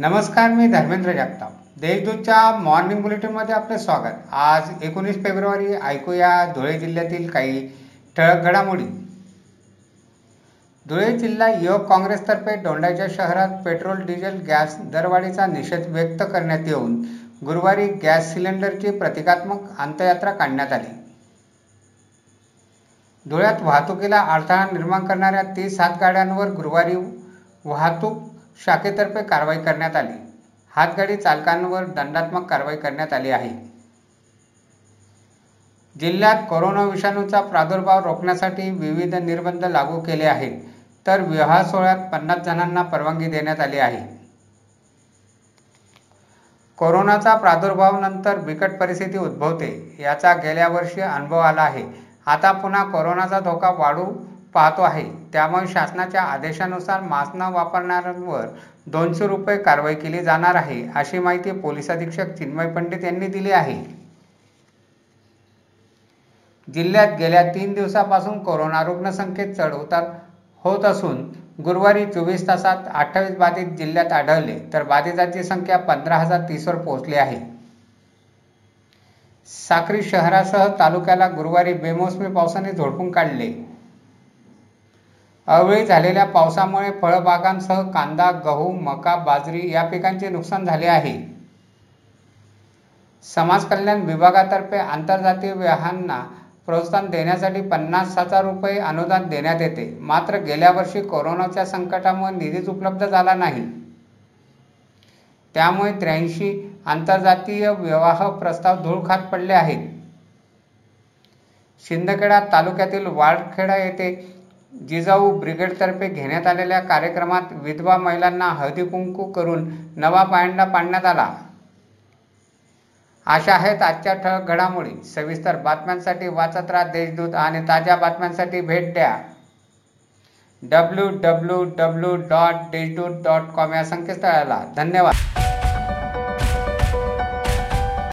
नमस्कार मी धर्मेंद्र जगताप. देशदूतच्या मॉर्निंग बुलेटिनमध्ये आपले स्वागत. आज एकोणीस फेब्रुवारी ऐकूया धुळे जिल्ह्यातील काही ठळक घडामोडी. धुळे जिल्हा युवक काँग्रेसतर्फे डोंडाच्या शहरात पेट्रोल डिझेल गॅस दरवाढीचा निषेध व्यक्त करण्यात येऊन गुरुवारी गॅस सिलेंडरची प्रतिकात्मक अंत्ययात्रा काढण्यात आली. धुळ्यात वाहतुकीला अडथळा निर्माण करणाऱ्या तीस हातगाड्यांवर गुरुवारी वाहतूक शाखेतर्फे कारवाई करण्यात आली. हातगाडी चालकांवर दंडात्मक कारवाई करण्यात आली आहे. जिल्ह्यात कोरोना विषाणूचा प्रादुर्भाव रोखण्यासाठी विविध निर्बंध लागू केले आहेत तर विवाह सोहळ्यात पन्नास जणांना परवानगी देण्यात आली आहे. कोरोनाचा प्रादुर्भाव नंतर बिकट परिस्थिती उद्भवते याचा गेल्या वर्षी अनुभव आला आहे. आता पुन्हा कोरोनाचा धोका वाढू पाहतो आहे. त्यामुळे शासनाच्या आदेशानुसार मास्क न वापरणाऱ्यांवर दोनशे रुपये कारवाई केली जाणार आहे अशी माहिती पोलीस अधीक्षक चिन्मय पंडित यांनी दिली आहे. जिल्ह्यात गेल्या तीन दिवसापासून कोरोना रुग्णसंख्येत चढ उतार होत असून गुरुवारी चोवीस तासात अठ्ठावीस बाधित जिल्ह्यात आढळले तर बाधितांची संख्या पंधरा हजार तीसवर पोहोचली आहे. साक्री शहरासह तालुक्याला गुरुवारी बेमोसमी पावसाने झोडपून काढले. अवेळी झालेल्या पावसामुळे फळबागांसह कांदा गहू मका बाजरी या पिकांचे नुकसान झाले आहे. समाज कल्याण विभागातर्फे आंतरजातीय विवाहांना प्रोत्साहन देण्यासाठी पन्नास हजार रुपये अनुदान देण्यात येते. मात्र गेल्या वर्षी कोरोनाच्या संकटामुळे निधीच उपलब्ध झाला नाही. त्यामुळे त्र्याऐंशी आंतरजातीय विवाह प्रस्ताव धूळखात पडले आहेत. शिंदखेडा तालुक्यातील वाडखेडा येथे जिजाऊ ब्रिगेडतर्फे घेण्यात आलेल्या कार्यक्रमात विधवा महिलांना हळदीकुंकू करून नवा पायंडा पाडण्यात आला. अशा आहेत आजच्या ठळक घडामोडी. सविस्तर बातम्यांसाठी वाचत राहा देशदूत आणि ताज्या बातम्यांसाठी भेट द्या. W W W dot Deshdoot dot com या संकेतस्थळाला. धन्यवाद.